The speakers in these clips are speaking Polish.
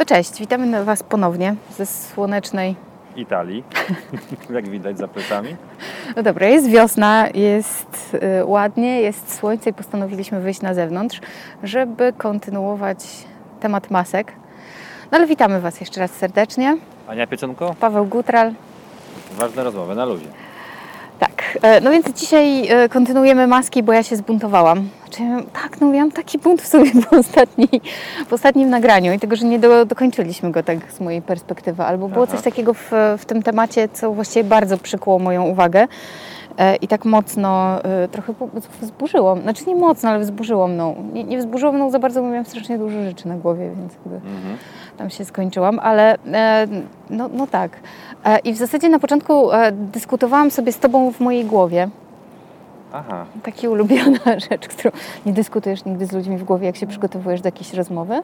To cześć, witamy Was ponownie ze słonecznej. Italii, jak widać za plecami. No dobra, jest wiosna, jest y, ładnie, jest słońce i postanowiliśmy wyjść na zewnątrz, żeby kontynuować temat masek. No ale witamy Was jeszcze raz serdecznie. Ania Pieczonko, Paweł Gutral. ważne rozmowy na luzie. Tak, e, no więc dzisiaj e, kontynuujemy maski, bo ja się zbuntowałam. Znaczy, tak, no miałam taki bunt w sobie po, ostatniej, po ostatnim nagraniu i tego, że nie do, dokończyliśmy go tak z mojej perspektywy. Albo było Aha. coś takiego w, w tym temacie, co właściwie bardzo przykuło moją uwagę e, i tak mocno trochę wzburzyło. Znaczy nie mocno, ale wzburzyło mną. Nie, nie wzburzyło mną za bardzo, bo miałam strasznie dużo rzeczy na głowie, więc jakby Mhm. tam się skończyłam, ale no, no tak. E, I w zasadzie na początku e, dyskutowałam sobie z Tobą w mojej głowie. Aha, Taki ulubiona rzecz, którą nie dyskutujesz nigdy z ludźmi w głowie, jak się przygotowujesz do jakiejś rozmowy.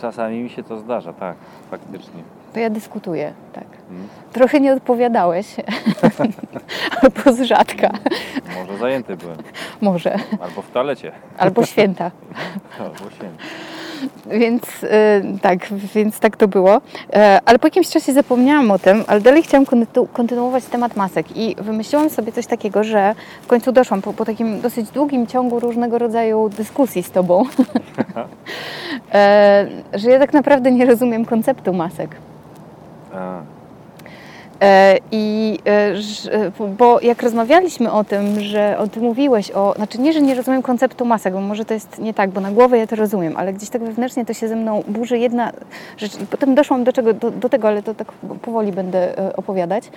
czasami mi się to zdarza, tak, faktycznie. To ja dyskutuję, tak. Mhm. Trochę nie odpowiadałeś, albo z rzadka, Może zajęty byłem, może, albo w toalecie, albo święta. albo święty. Więc y, tak, więc tak to było. E, ale po jakimś czasie zapomniałam o tym, ale dalej chciałam kontynu- kontynuować temat masek i wymyśliłam sobie coś takiego, że w końcu doszłam po, po takim dosyć długim ciągu różnego rodzaju dyskusji z Tobą, e, że ja tak naprawdę nie rozumiem konceptu masek. A, I e, że- bo jak rozmawialiśmy o tym, że o tym mówiłeś, o, znaczy nie, że nie rozumiem konceptu masek, bo może to jest nie tak, bo na głowę ja to rozumiem, ale gdzieś tak wewnętrznie to się ze mną burzy jedna rzecz. Potem doszłam do, czego, do, do tego, ale to tak powoli będę e, opowiadać, e,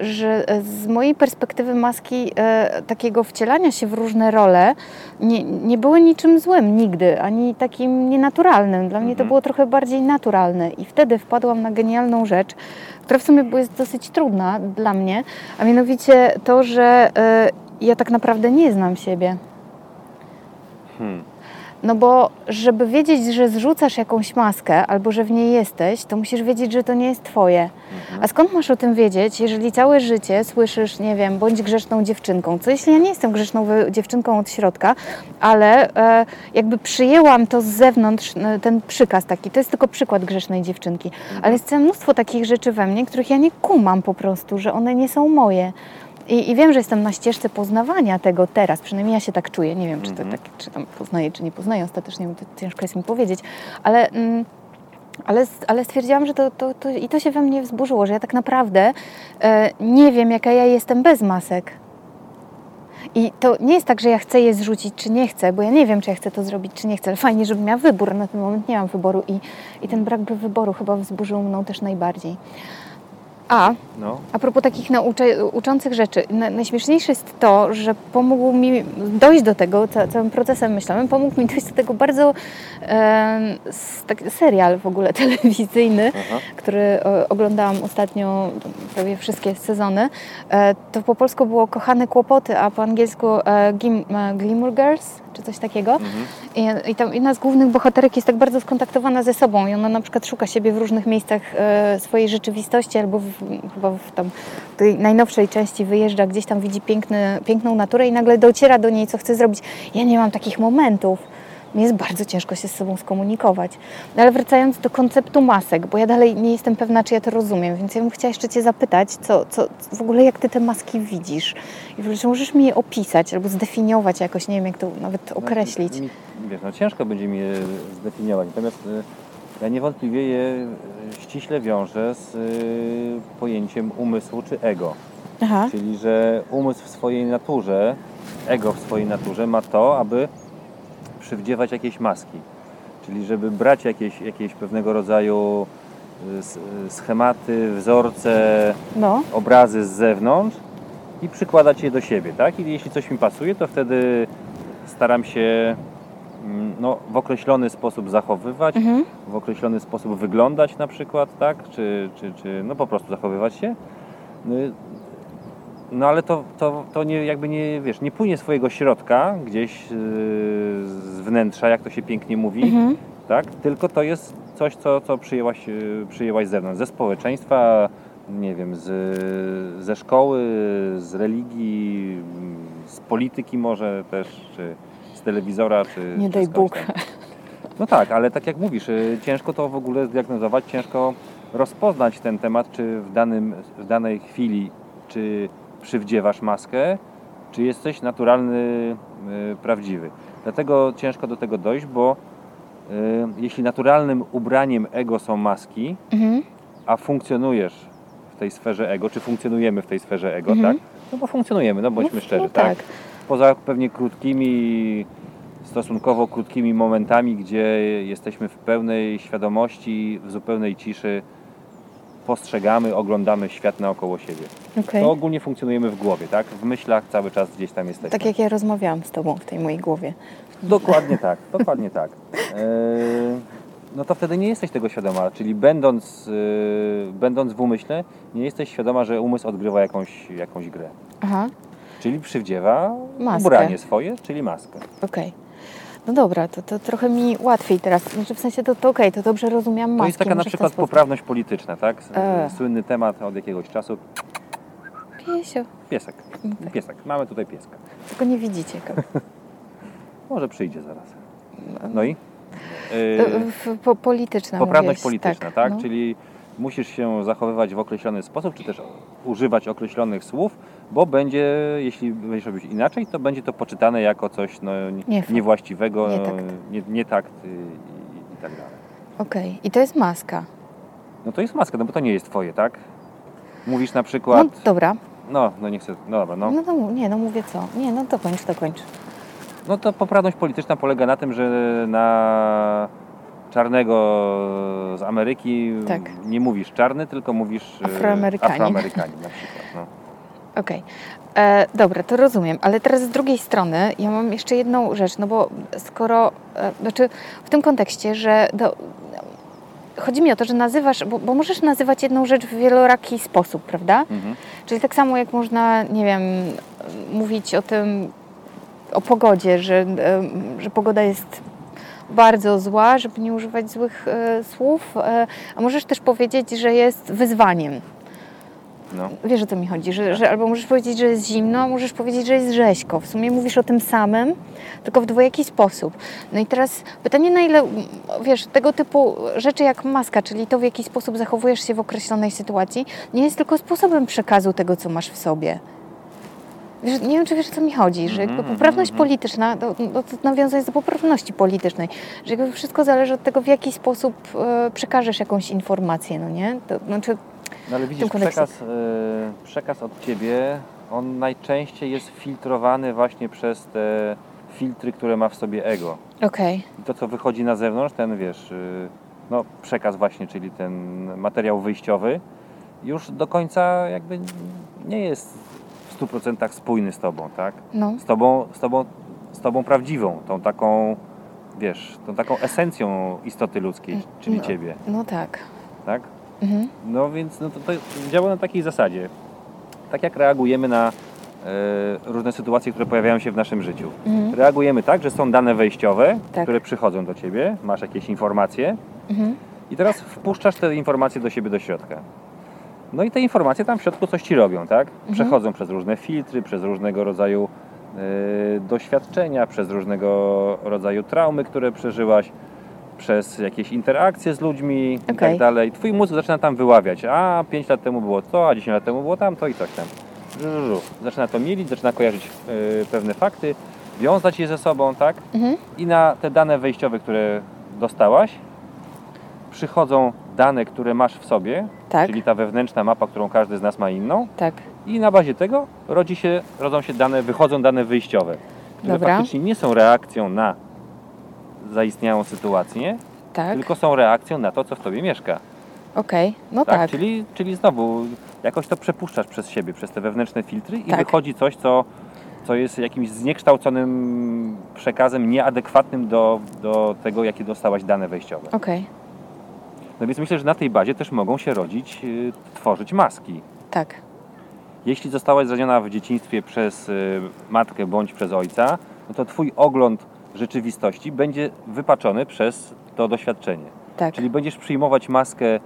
że z mojej perspektywy maski e, takiego wcielania się w różne role nie, nie były niczym złym nigdy, ani takim nienaturalnym. Dla mnie to Mhm. było trochę bardziej naturalne i wtedy wpadłam na genialną rzecz, która w sumie była- jest dosyć trudna dla mnie, a mianowicie to, że e, ja tak naprawdę nie znam siebie. hmm. No bo żeby wiedzieć, że zrzucasz jakąś maskę albo że w niej jesteś, to musisz wiedzieć, że to nie jest twoje. Mhm. A skąd masz o tym wiedzieć, jeżeli całe życie słyszysz, nie wiem, bądź grzeczną dziewczynką? Co jeśli ja nie jestem grzeczną dziewczynką od środka, ale e, jakby przyjęłam to z zewnątrz, e, ten przykaz taki, to jest tylko przykład grzecznej dziewczynki, ale jest całe mnóstwo takich rzeczy we mnie, których ja nie kumam po prostu, że one nie są moje. I, I wiem, że jestem na ścieżce poznawania tego teraz, przynajmniej ja się tak czuję. Nie wiem, czy to Mhm. tak, czy tam poznaję, czy nie poznaję ostatecznie, bo to ciężko jest mi powiedzieć, ale. Mm, ale, ale stwierdziłam, że to, to, to i to się we mnie wzburzyło, że ja tak naprawdę e, nie wiem, jaka ja jestem bez masek. I to nie jest tak, że ja chcę je zrzucić, czy nie chcę, bo ja nie wiem, czy ja chcę to zrobić, czy nie chcę. Ale fajnie, żebym miała wybór. Na ten moment nie mam wyboru i, i ten brak wyboru chyba wzburzył mną też najbardziej. A No, a propos takich naucze, uczących rzeczy, na, najśmieszniejsze jest to, że pomógł mi dojść do tego, ca, całym procesem myślałem, pomógł mi dojść do tego bardzo tak, serial w ogóle telewizyjny, aha. który o, oglądałam ostatnio prawie wszystkie sezony. E, to po polsku było Kochane Kłopoty, a po angielsku e, Gim, e, Glimmer Girls, czy coś takiego. Mhm. I, I tam jedna z głównych bohaterek jest tak bardzo skontaktowana ze sobą i ona na przykład szuka siebie w różnych miejscach e, swojej rzeczywistości albo w, chyba w tam tej najnowszej części wyjeżdża, gdzieś tam widzi piękny, piękną naturę i nagle dociera do niej, co chce zrobić. Ja nie mam takich momentów. Mi jest bardzo ciężko się z sobą skomunikować. No ale wracając do konceptu masek, bo ja dalej nie jestem pewna, czy ja to rozumiem, więc ja bym chciała jeszcze Cię zapytać, co, co w ogóle jak Ty te maski widzisz? I czy możesz mi je opisać albo zdefiniować jakoś, nie wiem jak to nawet określić. Mi, wiesz, no ciężko będzie mi je zdefiniować, natomiast y, ja niewątpliwie je y, ściśle wiążę z y, pojęciem umysłu czy ego. Aha. Czyli, że umysł w swojej naturze, ego w swojej naturze ma to, aby przywdziewać jakieś maski. Czyli, żeby brać jakieś, jakieś pewnego rodzaju y, schematy, wzorce, No. obrazy z zewnątrz i przykładać je do siebie, tak? I jeśli coś mi pasuje, to wtedy staram się no, w określony sposób zachowywać, Mhm. w określony sposób wyglądać na przykład, tak? Czy, czy, czy no po prostu zachowywać się. Y, No ale to, to, to nie, jakby nie, wiesz, nie płynie swojego środka gdzieś yy, z wnętrza, jak to się pięknie mówi, Mhm. tak? Tylko to jest coś, co, co przyjęłaś, yy, przyjęłaś z zewnątrz, ze społeczeństwa, nie wiem, z, ze szkoły, z religii, z polityki może też, czy z telewizora, czy Nie daj Bóg. tam. No tak, ale tak jak mówisz, y, ciężko to w ogóle zdiagnozować, ciężko rozpoznać ten temat, czy w, danym, w danej chwili, czy przywdziewasz maskę, czy jesteś naturalny, y, prawdziwy. Dlatego ciężko do tego dojść, bo y, jeśli naturalnym ubraniem ego są maski, Mhm. a funkcjonujesz w tej sferze ego, czy funkcjonujemy w tej sferze ego, Mhm. tak? No bo funkcjonujemy, no bądźmy No, szczerzy, no tak? tak. Poza pewnie krótkimi, stosunkowo krótkimi momentami, gdzie jesteśmy w pełnej świadomości, w zupełnej ciszy, postrzegamy, oglądamy świat naokoło siebie. Okej. To ogólnie funkcjonujemy w głowie, tak? W myślach cały czas gdzieś tam jesteśmy. Tak jak ja rozmawiałam z Tobą w tej mojej głowie. Dokładnie tak, dokładnie tak. Eee, no to wtedy nie jesteś tego świadoma, czyli będąc, yy, będąc w umyśle, nie jesteś świadoma, że umysł odgrywa jakąś, jakąś grę. Aha, Czyli przywdziewa Maskę. ubranie swoje, czyli maskę. okej. No dobra, to, to trochę mi łatwiej teraz. Znaczy w sensie to, to okej, to dobrze rozumiałam maski. To jest taka na przykład poprawność polityczna, tak? E. Słynny temat od jakiegoś czasu. Piesio, Piesek. Okej. Piesek. Mamy tutaj pieska. tylko nie widzicie go. Może przyjdzie zaraz. No i? To, Yy, po, polityczna poprawność mówiłeś, polityczna, tak? no. Czyli musisz się zachowywać w określony sposób, czy też używać określonych słów, bo będzie, jeśli będziesz robić inaczej, to będzie to poczytane jako coś no, nie- niewłaściwego, Nie takt. nie, nie takt y, i, i tak dalej. Okej, i to jest maska. No to jest maska, no bo to nie jest twoje, tak? Mówisz na No przykład, dobra, no, no nie chcę, no dobra, no. no to nie, no mówię co. Nie, no dokończ, dokończ. No to poprawność polityczna polega na tym, że na czarnego z Ameryki Tak. nie mówisz czarny, tylko mówisz e, Afroamerykanin. Afroamerykanin na przykład. No. Okej. E, Dobra, to rozumiem, ale teraz z drugiej strony ja mam jeszcze jedną rzecz, no bo skoro, e, znaczy w tym kontekście, że do, chodzi mi o to, że nazywasz, bo, bo możesz nazywać jedną rzecz w wieloraki sposób, prawda? Mhm. Czyli tak samo jak można, nie wiem, mówić o tym, o pogodzie, że, em, że pogoda jest bardzo zła, żeby nie używać złych e, słów, e, a możesz też powiedzieć, że jest wyzwaniem. No. Wiesz o co mi chodzi, że, że albo możesz powiedzieć, że jest zimno, możesz powiedzieć, że jest rzeźko. W sumie mówisz o tym samym, tylko w dwojaki sposób. No i teraz pytanie, na ile, wiesz, tego typu rzeczy jak maska, czyli to, w jaki sposób zachowujesz się w określonej sytuacji, nie jest tylko sposobem przekazu tego, co masz w sobie. Wiesz, nie wiem, czy wiesz, o co mi chodzi, że jakby Mhm, poprawność mhm. polityczna, to, to, to nawiązuje jest do poprawności politycznej, że jakby wszystko zależy od tego, w jaki sposób e, przekażesz jakąś informację, no nie? To, znaczy, No ale widzisz, przekaz, e, przekaz od ciebie, on najczęściej jest filtrowany właśnie przez te filtry, które ma w sobie ego. okej, I to, co wychodzi na zewnątrz, ten wiesz, y, no przekaz właśnie, czyli ten materiał wyjściowy, już do końca jakby nie jest w 100% spójny z tobą, tak? no, Z tobą, z tobą, z tobą prawdziwą, tą taką, wiesz, tą taką esencją istoty ludzkiej, czyli No. ciebie, no tak. tak? Mhm. No więc no to, to działa na takiej zasadzie. Tak jak reagujemy na e, różne sytuacje, które pojawiają się w naszym życiu. Mhm. Reagujemy tak, że są dane wejściowe, Tak. które przychodzą do ciebie, masz jakieś informacje Mhm. i teraz wpuszczasz te informacje do siebie do środka. No i te informacje tam w środku coś ci robią, tak? Mhm. Przechodzą przez różne filtry, przez różnego rodzaju e, doświadczenia, przez różnego rodzaju traumy, które przeżyłaś, przez jakieś interakcje z ludźmi i Okej. tak dalej. Twój mózg zaczyna tam wyławiać, a 5 lat temu było to, a 10 lat temu było tamto i coś tam. Żu. Zaczyna to mielić, zaczyna kojarzyć e, pewne fakty, wiązać je ze sobą, tak? Mhm. I na te dane wejściowe, które dostałaś, przychodzą dane, które masz w sobie, Tak, czyli ta wewnętrzna mapa, którą każdy z nas ma inną, tak. i na bazie tego rodzi się, rodzą się dane, wychodzą dane wyjściowe, które Dobra. faktycznie nie są reakcją na zaistniałą sytuację, Tak, tylko są reakcją na to, co w tobie mieszka. okej, no Tak, tak. Czyli, czyli znowu jakoś to przepuszczasz przez siebie, przez te wewnętrzne filtry i Tak. wychodzi coś, co, co jest jakimś zniekształconym przekazem, nieadekwatnym do, do tego, jakie dostałaś dane wejściowe. Okej, No więc myślę, że na tej bazie też mogą się rodzić, y, tworzyć maski. tak. Jeśli zostałaś zraniona w dzieciństwie przez y, matkę bądź przez ojca, no to twój ogląd rzeczywistości będzie wypaczony przez to doświadczenie. Tak. Czyli będziesz przyjmować maskę, y,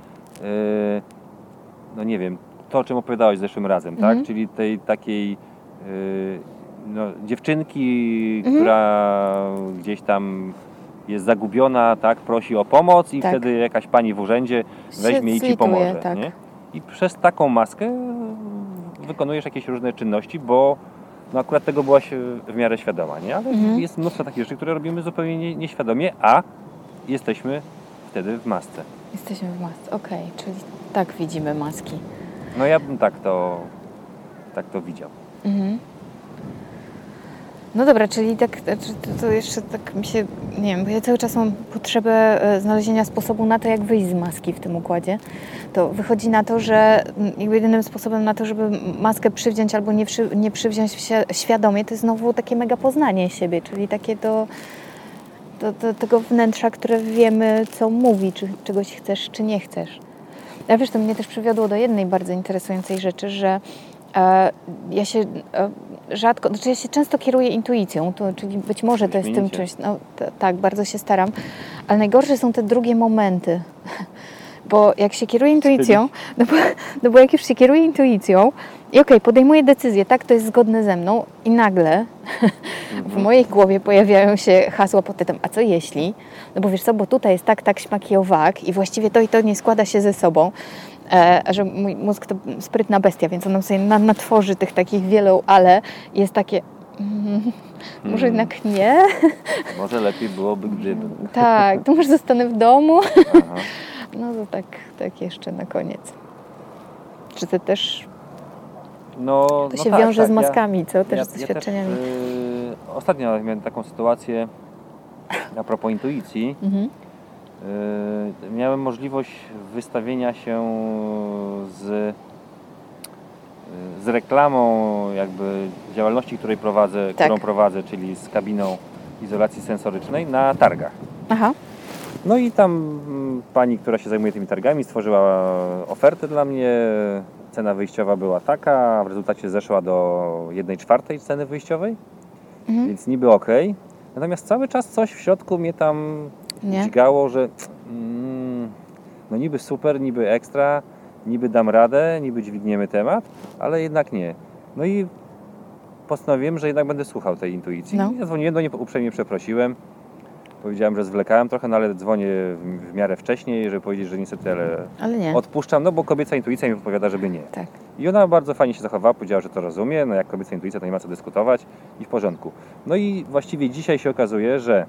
no nie wiem, to o czym opowiadałeś zeszłym razem, Mhm. tak? Czyli tej takiej y, no, dziewczynki, Mhm. która gdzieś tam jest zagubiona, tak, prosi o pomoc i Tak. wtedy jakaś pani w urzędzie weźmie i ci pomoże. tak. I przez taką maskę wykonujesz jakieś różne czynności, bo no akurat tego byłaś w miarę świadoma, nie? Ale Mhm. jest mnóstwo takich rzeczy, które robimy zupełnie nie, nieświadomie, a jesteśmy wtedy w masce. Jesteśmy w masce. Okej, czyli tak widzimy maski. No ja bym tak to, tak to widział. Mhm. No dobra, czyli tak, znaczy to, jeszcze tak mi się, nie wiem, bo ja cały czas mam potrzebę e, znalezienia sposobu na to, jak wyjść z maski w tym układzie. To wychodzi na to, że jedynym sposobem na to, żeby maskę przywdziąć albo nie, przy, nie przywziąć świadomie, to jest znowu takie mega poznanie siebie, czyli takie do, do, do tego wnętrza, które wiemy, co mówi, czy czegoś chcesz, czy nie chcesz. A wiesz, to mnie też przywiodło do jednej bardzo interesującej rzeczy, że e, ja się e, rzadko, znaczy ja się często kieruję intuicją, to, czyli być może to jest tym czymś, no t- tak, bardzo się staram, ale najgorsze są te drugie momenty. Bo jak się kieruje intuicją, no bo, no bo jak już się kieruje intuicją i okej, podejmuję decyzję, tak, to jest zgodne ze mną i nagle w mojej głowie pojawiają się hasła pod tytułem, a co jeśli? No bo wiesz co, bo tutaj jest tak, tak, śmak i owak i właściwie to i to nie składa się ze sobą. E, że mój mózg to sprytna bestia, więc on sobie na, natworzy tych takich wielu ale jest takie, mm, może Mm. jednak nie? Może lepiej byłoby, gdyby. tak, to może zostanę w domu? Aha. No to tak, tak jeszcze na koniec. Czy ty też, No, to no się tak, wiąże tak, z maskami, co? Też ja, z ja doświadczeniami. też, yy, ostatnio miałem taką sytuację a propos intuicji. Mhm. Yy, miałem możliwość wystawienia się z, yy, z reklamą jakby działalności, której prowadzę, Tak. którą prowadzę, czyli z kabiną izolacji sensorycznej na targach. Aha, No i tam mm, pani, która się zajmuje tymi targami, stworzyła ofertę dla mnie. Cena wyjściowa była taka, w rezultacie zeszła do 1 czwartej ceny wyjściowej, mhm. więc niby ok. Natomiast cały czas coś w środku mnie tam nie? dźgało, że mm, no niby super, niby ekstra, niby dam radę, niby dźwigniemy temat, ale jednak nie. No i postanowiłem, że jednak będę słuchał tej intuicji. No. Do niej, uprzejmie przeprosiłem. Powiedziałem, że zwlekałem trochę, no ale dzwonię w, w miarę wcześniej, żeby powiedzieć, że niestety ale Ale nie. odpuszczam, no bo kobieca intuicja mi podpowiada, żeby nie. Tak. I ona bardzo fajnie się zachowała, powiedziała, że to rozumie, no jak kobieca intuicja, to nie ma co dyskutować i w porządku. No i właściwie dzisiaj się okazuje, że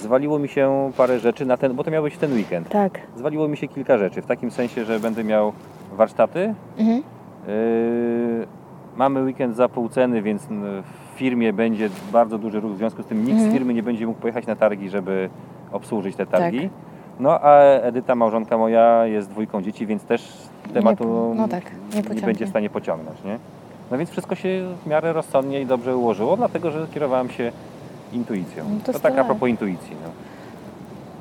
zwaliło mi się parę rzeczy na ten, bo to miał być ten weekend. Tak. Zwaliło mi się kilka rzeczy, w takim sensie, że będę miał warsztaty. Mhm. Yy, mamy weekend za pół ceny, więc w firmie będzie bardzo duży ruch, w związku z tym nikt Mhm. z firmy nie będzie mógł pojechać na targi, żeby obsłużyć te targi. Tak. No a Edyta, małżonka moja, jest dwójką dzieci, więc też tematu no tak, nie pociągnie. będzie w stanie pociągnąć. Nie? No więc wszystko się w miarę rozsądnie i dobrze ułożyło, dlatego że kierowałem się intuicją. No to to tak a propos intuicji. No.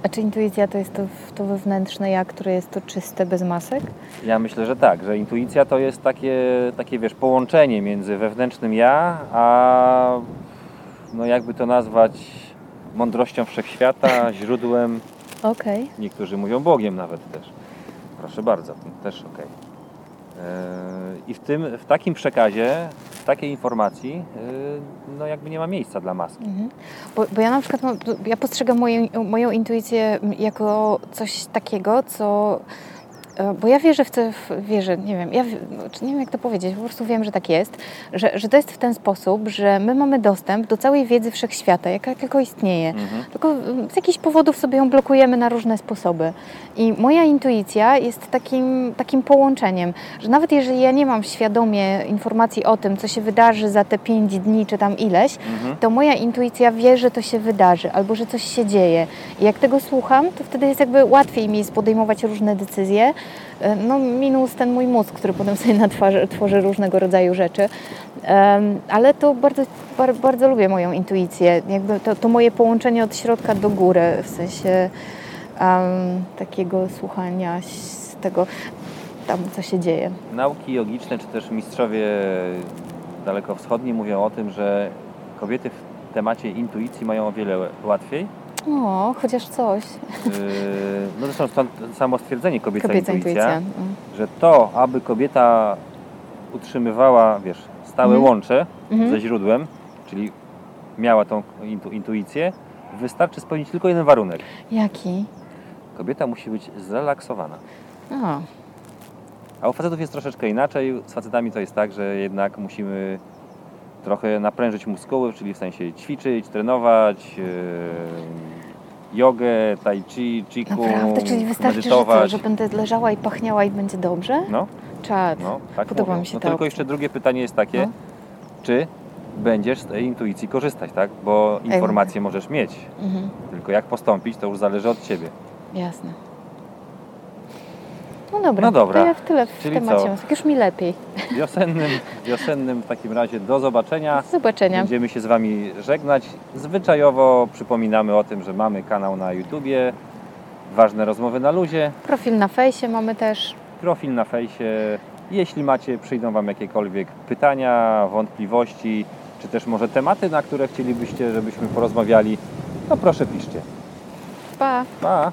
A czy intuicja to jest to, to wewnętrzne ja, które jest to czyste, bez masek? Ja myślę, że tak, że intuicja to jest takie, takie wiesz, połączenie między wewnętrznym ja, a no jakby to nazwać mądrością wszechświata, źródłem, Okej. niektórzy mówią Bogiem nawet też. Proszę bardzo, też ok. I w, tym, w takim przekazie, takiej informacji, yy, no jakby nie ma miejsca dla maski. Mhm. Bo, bo ja na przykład mam, ja postrzegam moją, moją intuicję jako coś takiego, co. e, Bo ja wierzę w to, wierzę, nie wiem, ja nie wiem jak to powiedzieć, po prostu wiem, że tak jest, że, że to jest w ten sposób, że my mamy dostęp do całej wiedzy wszechświata, jaka tylko istnieje. Mhm. Tylko mm, z jakichś powodów sobie ją blokujemy na różne sposoby. I moja intuicja jest takim, takim połączeniem, że nawet jeżeli ja nie mam świadomie informacji o tym, co się wydarzy za te pięć dni czy tam ileś, Mhm. to moja intuicja wie, że to się wydarzy albo że coś się dzieje. I jak tego słucham, to wtedy jest jakby łatwiej mi jest podejmować różne decyzje. E, No minus ten mój mózg, który potem sobie natwarzy, tworzy różnego rodzaju rzeczy. Ale to bardzo, bar, bardzo lubię moją intuicję. Jakby to, to moje połączenie od środka do góry, w sensie em, takiego słuchania tego tam, co się dzieje. Nauki jogiczne, czy też mistrzowie dalekowschodni mówią o tym, że kobiety w temacie intuicji mają o wiele łatwiej. O, chociaż coś. Yy, No zresztą stąd samo stwierdzenie kobieca, Kobieca intuicja, intuicja. Mm. że to, aby kobieta utrzymywała, wiesz, stałe Mhm. łącze Mhm. ze źródłem, czyli miała tą intu, intuicję, wystarczy spełnić tylko jeden warunek. Jaki? Kobieta musi być zrelaksowana. O, A u facetów jest troszeczkę inaczej. Z facetami to jest tak, że jednak musimy trochę naprężyć muskuły, czyli w sensie ćwiczyć, trenować, yy, jogę, tai chi, chiku, naprawdę? Czyli wystarczy, że, co, medytować. że będę leżała i pachniała i będzie dobrze? No, Czad. no, tak Podoba mówią. mi się no ta tylko jeszcze drugie pytanie jest takie, No. czy będziesz z tej intuicji korzystać, tak? Bo informacje możesz mieć, Mhm, tylko jak postąpić, to już zależy od Ciebie. jasne. No dobra, No dobra. to ja w tyle w Czyli temacie. co? Tak już mi lepiej. Wiosennym, wiosennym w takim razie do zobaczenia. Do zobaczenia. Będziemy się z Wami żegnać. Zwyczajowo przypominamy o tym, że mamy kanał na YouTubie, ważne rozmowy na luzie, Profil na fejsie mamy też. profil na fejsie. Jeśli macie, przyjdą Wam jakiekolwiek pytania, wątpliwości, czy też może tematy, na które chcielibyście, żebyśmy porozmawiali, to proszę piszcie. Pa! Pa!